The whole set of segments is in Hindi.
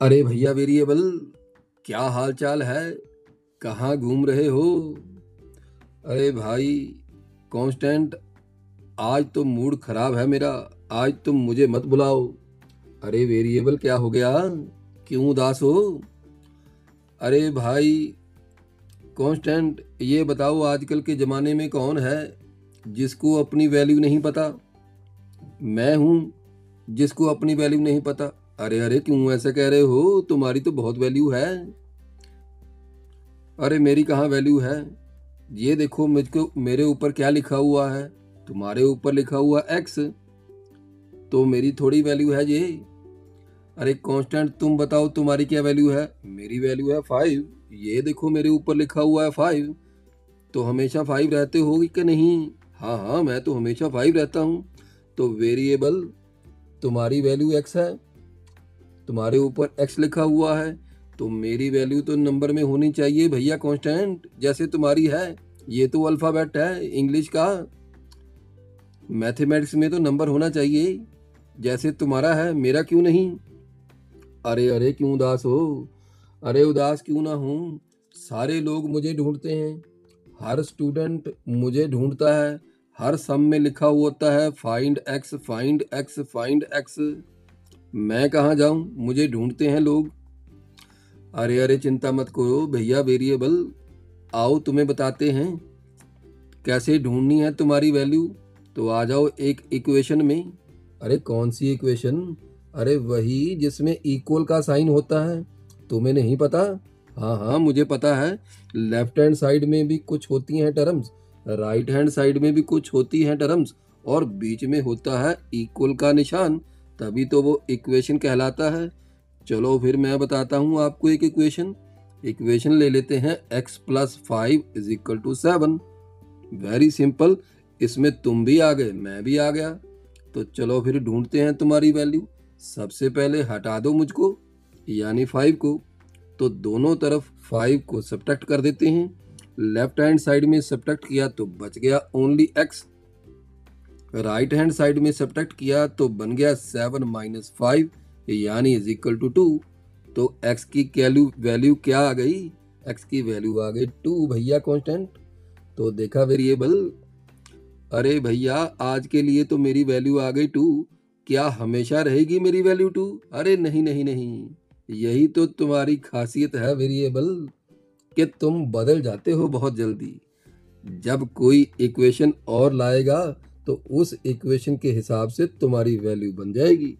अरे भैया वेरिएबल, क्या हाल चाल है? कहाँ घूम रहे हो? अरे भाई कांस्टेंट आज तो मूड खराब है मेरा, आज तुम मुझे मत बुलाओ। अरे वेरिएबल, क्या हो गया? क्यों उदास हो? अरे भाई कांस्टेंट ये बताओ आजकल के ज़माने में कौन है जिसको अपनी वैल्यू नहीं पता? मैं हूँ जिसको अपनी वैल्यू नहीं पता। अरे अरे, क्यों ऐसा कह रहे हो? तुम्हारी तो बहुत वैल्यू है। अरे, मेरी कहाँ वैल्यू है? ये देखो, मुझको, मेरे ऊपर क्या लिखा हुआ है? तुम्हारे ऊपर लिखा हुआ एक्स तो मेरी थोड़ी वैल्यू है ये। अरे कांस्टेंट तुम बताओ, तुम्हारी क्या वैल्यू है? मेरी वैल्यू है फाइव ये देखो, मेरे ऊपर लिखा हुआ है फाइव तो हमेशा फाइव रहते हो कि नहीं? हाँ हाँ मैं तो हमेशा फाइव रहता हूँ। तो वेरिएबल तुम्हारी वैल्यू एक्स है। तुम्हारे ऊपर एक्स लिखा हुआ है तो मेरी वैल्यू तो नंबर में होनी चाहिए भैया कांस्टेंट जैसे तुम्हारी है। ये तो अल्फ़ाबेट है इंग्लिश का। मैथमेटिक्स में तो नंबर होना चाहिए, जैसे तुम्हारा है, मेरा क्यों नहीं? अरे अरे, क्यों उदास हो? अरे, उदास क्यों ना हूँ? सारे लोग मुझे ढूंढते हैं। हर स्टूडेंट मुझे ढूंढता है। हर सम में लिखा हुआ होता है find X find X find X मैं कहाँ जाऊँ? मुझे ढूंढते हैं लोग। अरे अरे, चिंता मत करो भैया वेरिएबल आओ, तुम्हें बताते हैं। कैसे ढूंढनी है तुम्हारी वैल्यू तो आ जाओ एक इक्वेशन में। अरे, कौन सी इक्वेशन अरे, वही जिसमें इक्वल का साइन होता है। तुम्हें नहीं पता? हाँ हाँ मुझे पता है। लेफ़्ट हैंड साइड में भी कुछ होती हैं टर्म्स राइट हैंड साइड में भी कुछ होती हैं टर्म्स और बीच में होता है इक्वल का निशान। तभी तो वो इक्वेशन कहलाता है। चलो फिर मैं बताता हूँ आपको एक इक्वेशन इक्वेशन ले लेते हैं, x plus five is equal to seven very simple इसमें तुम भी आ गए, मैं भी आ गया। तो चलो फिर ढूंढते हैं तुम्हारी वैल्यू सबसे पहले हटा दो मुझको, यानी फाइव को। तो दोनों तरफ़ फाइव को सब्ट्रैक्ट कर देते हैं। लेफ़्ट हैंड साइड में सब्ट्रैक्ट किया तो बच गया only X right hand side में सब्ट्रैक्ट किया तो बन गया सेवन माइनस फाइव, यानी इज़ इक्वल टू टू। तो एक्स की कैल्यू वैल्यू क्या आ गई? एक्स की वैल्यू आ गई टू भैया कांस्टेंट। तो देखा वेरिएबल, अरे भैया, आज के लिए तो मेरी वैल्यू आ गई टू। क्या हमेशा रहेगी मेरी वैल्यू टू? अरे नहीं नहीं नहीं। यही तो तुम्हारी खासियत है वेरिएबल, कि तुम बदल जाते हो बहुत जल्दी। जब कोई इक्वेशन और लाएगा तो उस इक्वेशन के हिसाब से तुम्हारी वैल्यू बन जाएगी।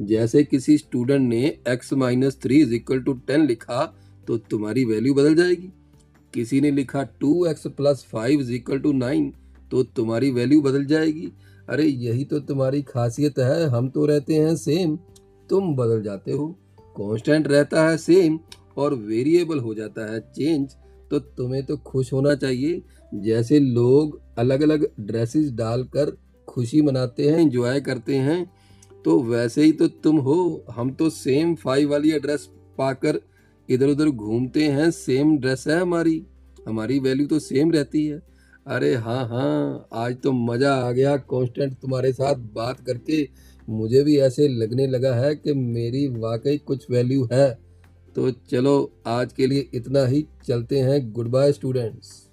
जैसे किसी स्टूडेंट ने x minus three is equal to ten लिखा तो तुम्हारी वैल्यू बदल जाएगी। किसी ने लिखा two X plus five is equal to nine तो तुम्हारी वैल्यू बदल जाएगी। अरे, यही तो तुम्हारी खासियत है, हम तो रहते हैं सेम तुम बदल जाते हो। कांस्टेंट रहता है सेम और वेरिएबल हो जाता है चेंज तो तुम्हें तो खुश होना चाहिए। जैसे लोग अलग अलग ड्रेसेस डालकर खुशी मनाते हैं इंजॉय करते हैं तो वैसे ही तो तुम हो। हम तो सेम फाइव वाली ड्रेस पाकर इधर उधर घूमते हैं सेम ड्रेस है हमारी। हमारी वैल्यू तो सेम रहती है। अरे हाँ हाँ आज तो मज़ा आ गया कांस्टेंट तुम्हारे साथ बात करके। मुझे भी ऐसे लगने लगा है कि मेरी वाकई कुछ वैल्यू है। तो चलो, आज के लिए इतना ही। चलते हैं। Good bye students